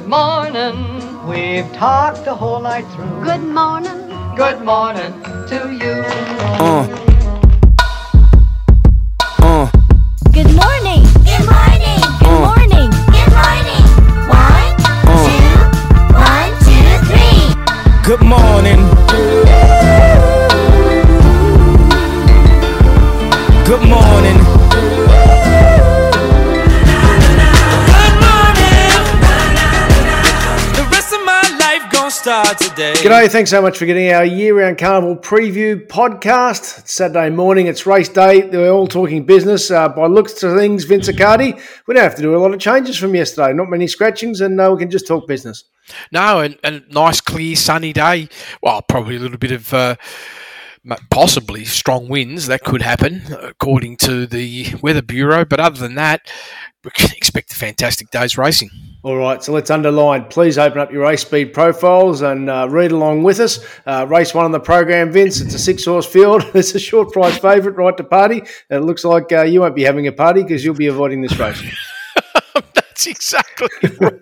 Good morning. We've talked the whole night through. Good morning. Good morning to you. Uh. Uh. Good morning. Good morning. Good Uh. morning. Good morning. One, Uh. two, one, two, three. Good morning. Life gonna today. G'day, thanks so much for getting our year round carnival preview podcast. It's Saturday morning, it's race day. We're all talking business. Uh, by looks of things, Vince Accardi, we don't have to do a lot of changes from yesterday. Not many scratchings, and uh, we can just talk business. No, and, and nice, clear, sunny day. Well, probably a little bit of uh, possibly strong winds. That could happen, according to the Weather Bureau. But other than that, we can expect a fantastic day's racing. All right, so let's underline. Please open up your race speed profiles and uh, read along with us. Uh, race one on the program, Vince. It's a six horse field. It's a short price favourite, right to party. And it looks like uh, you won't be having a party because you'll be avoiding this race. That's exactly right.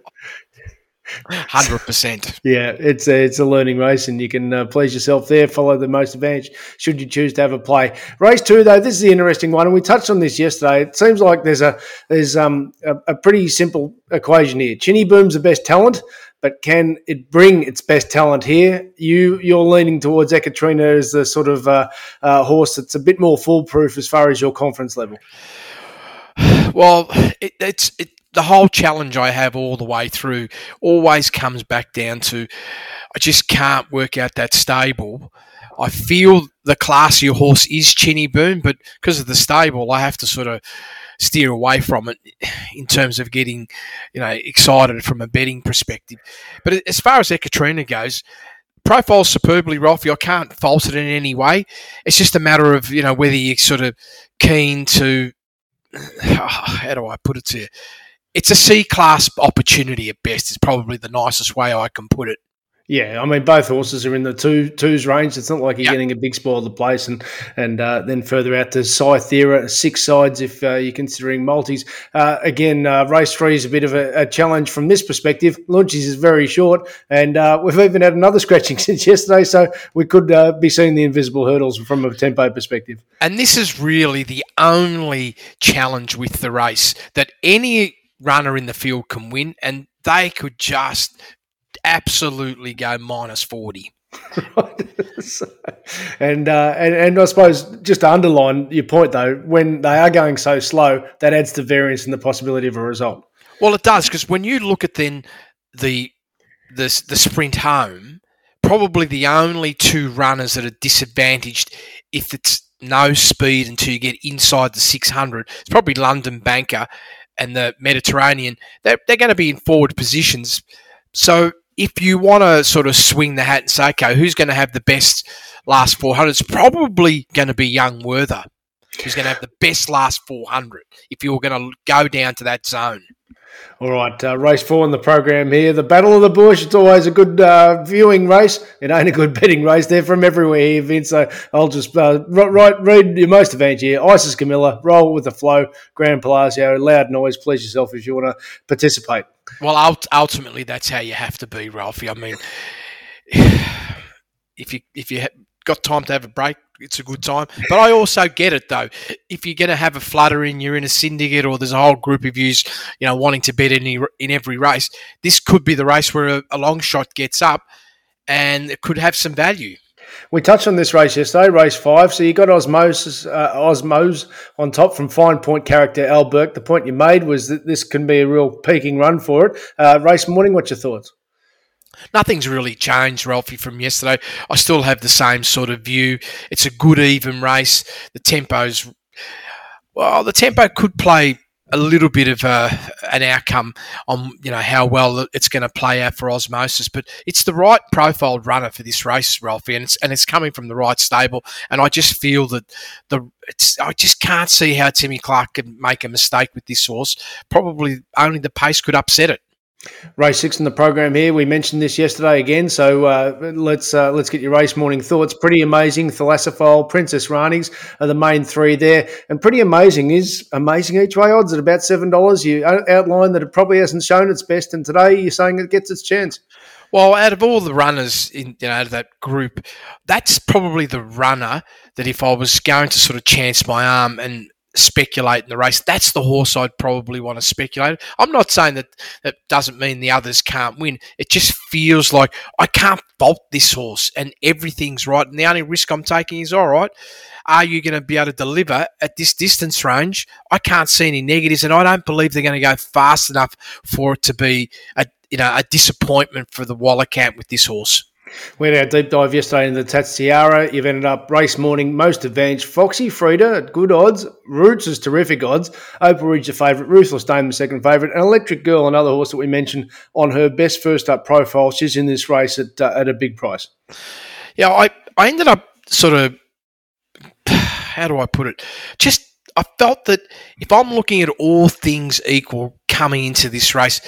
Hundred percent. Yeah, it's a, it's a learning race, and you can uh, please yourself there. Follow the most advantage should you choose to have a play. Race two, though, this is the interesting one, and we touched on this yesterday. It seems like there's a there's um a, a pretty simple equation here. Chinny Boom's the best talent, but can it bring its best talent here? You you're leaning towards Ekaterina as the sort of uh, uh, horse that's a bit more foolproof as far as your conference level. Well, it, it's it, the whole challenge I have all the way through always comes back down to I just can't work out that stable. I feel the classier horse is Chinny Boom, but because of the stable, I have to sort of steer away from it in terms of getting, you know, excited from a betting perspective. But as far as Ekaterina goes, profile's superbly Ralphie. I can't fault it in any way. It's just a matter of you know whether you're sort of keen to. How do I put it to you? It's a C class opportunity at best. Is probably the nicest way I can put it. Yeah, I mean both horses are in the two twos range. It's not like you're Yep. getting a big spoil of the place, and and uh, then further out to Cythera, six sides if uh, you're considering multis. Uh, again, uh, race three is a bit of a, a challenge from this perspective. Launches is very short, and uh, we've even had another scratching since yesterday, so we could uh, be seeing the invisible hurdles from a tempo perspective. And this is really the only challenge with the race that any runner in the field can win, and they could just absolutely go minus 40. So, and, uh, and and I suppose just to underline your point though, when they are going so slow, that adds to variance and the possibility of a result. Well, it does because when you look at then the the the sprint home, probably the only two runners that are disadvantaged if it's no speed until you get inside the 600. It's probably London Banker and the Mediterranean. They're, they're going to be in forward positions. So if you want to sort of swing the hat and say, okay, who's going to have the best last 400? It's probably going to be Young Werther. Who's going to have the best last 400 if you're going to go down to that zone? All right, uh, race four in the program here. The Battle of the Bush. It's always a good uh, viewing race. It ain't a good betting race. They're from everywhere here, Vince. So I'll just uh, ri- right, read your most advantage here. Isis Camilla, roll with the flow. Grand Palazzo, loud noise. Please yourself if you want to participate. Well, ult- ultimately, that's how you have to be, Ralphie. I mean, if you if you got time to have a break, it's a good time. But I also get it though. If you're going to have a flutter and you're in a syndicate, or there's a whole group of yous, you know, wanting to bet in in every race, this could be the race where a, a long shot gets up, and it could have some value. We touched on this race yesterday, race five. So you got Osmosis, uh, Osmos on top from Fine Point character Al Burke. The point you made was that this can be a real peaking run for it. Uh, race morning, what's your thoughts? Nothing's really changed, Ralphie, from yesterday. I still have the same sort of view. It's a good, even race. The tempo's well, the tempo could play a little bit of a, an outcome on you know how well it's going to play out for Osmosis, but it's the right profiled runner for this race, Ralphie, and it's and it's coming from the right stable. And I just feel that the I just can't see how Timmy Clark can make a mistake with this horse. Probably only the pace could upset it. Race six in the program here. We mentioned this yesterday again, so uh, let's uh, let's get your race morning thoughts. Pretty amazing. Thalassophile, Princess Rani's are the main three there, and pretty amazing is amazing each way odds at about seven dollars. You out- outlined that it probably hasn't shown its best, and today you're saying it gets its chance. Well, out of all the runners in you know out of that group, that's probably the runner that if I was going to sort of chance my arm and speculate in the race, that's the horse I'd probably want to speculate. I'm not saying that that doesn't mean the others can't win. It just feels like I can't fault this horse and everything's right. And the only risk I'm taking is all right. Are you going to be able to deliver at this distance range? I can't see any negatives, and I don't believe they're going to go fast enough for it to be a you know a disappointment for the Waller camp with this horse. We had our deep dive yesterday in the Tatts Tiara. You've ended up race morning, most advanced. Foxy Frida at good odds. Roots is terrific odds. Opal Ridge, the favourite. Ruthless Dame, the second favourite. And Electric Girl, another horse that we mentioned on her best first up profile. She's in this race at, uh, at a big price. Yeah, I, I ended up sort of, how do I put it? Just, I felt that if I'm looking at all things equal coming into this race,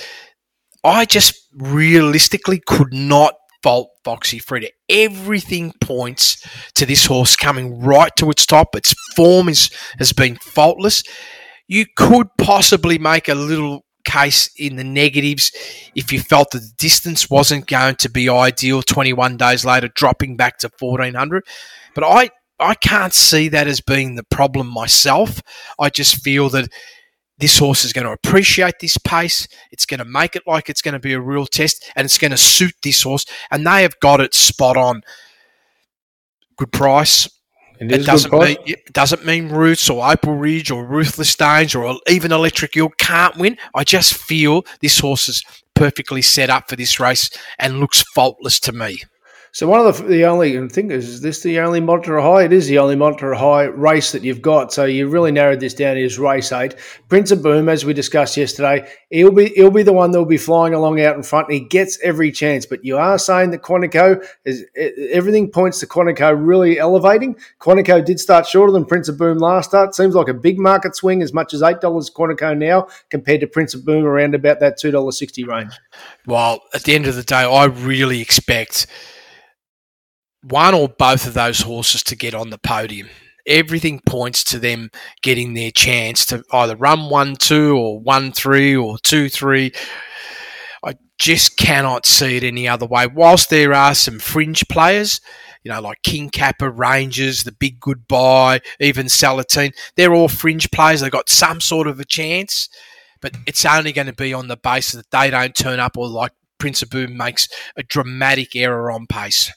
I just realistically could not fault Foxy Frida. Everything points to this horse coming right to its top. Its form is, has been faultless. You could possibly make a little case in the negatives if you felt that the distance wasn't going to be ideal 21 days later dropping back to 1400 but i i can't see that as being the problem myself i just feel that this horse is going to appreciate this pace. It's going to make it like it's going to be a real test, and it's going to suit this horse. And they have got it spot on. Good price. It It doesn't mean it doesn't mean Roots or Opal Ridge or Ruthless Danes or even Electric Eel can't win. I just feel this horse is perfectly set up for this race and looks faultless to me. So one of the the only think is, is this the only monitor high? It is the only monitor high race that you've got. So you really narrowed this down. Is race eight Prince of Boom, as we discussed yesterday. He'll be he'll be the one that will be flying along out in front. He gets every chance. But you are saying that Quantico is everything points to Quantico really elevating. Quantico did start shorter than Prince of Boom last start. Seems like a big market swing, as much as eight dollars Quantico now compared to Prince of Boom around about that two dollar sixty range. Well, at the end of the day, I really expect one or both of those horses to get on the podium. Everything points to them getting their chance to either run one two or one three or two three. I just cannot see it any other way. Whilst there are some fringe players, you know, like King Kappa, Rangers, the Big Goodbye, even Salatine, they're all fringe players. They've got some sort of a chance, but it's only going to be on the basis that they don't turn up or like Prince Boom makes a dramatic error on pace.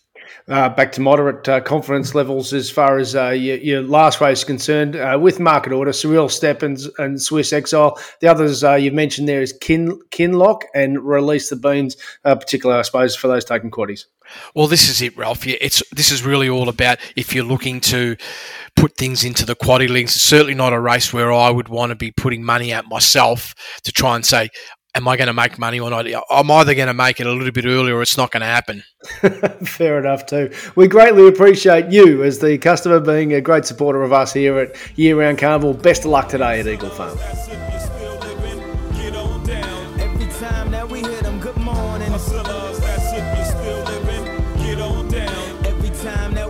Uh, back to moderate uh, confidence levels as far as uh, your, your last race is concerned. Uh, with market order, Surreal Step and, and Swiss Exile. The others uh, you've mentioned there is Kin, Kinlock and Release the Beans, uh, particularly, I suppose, for those taking quaddies. Well, this is it, Ralph. Yeah, it's this is really all about if you're looking to put things into the quaddy links. It's certainly not a race where I would want to be putting money out myself to try and say, am I going to make money or not? I'm either going to make it a little bit earlier or it's not going to happen. Fair enough, too. We greatly appreciate you as the customer being a great supporter of us here at Year Round Carnival. Best of luck today at Eagle Farm. Every time that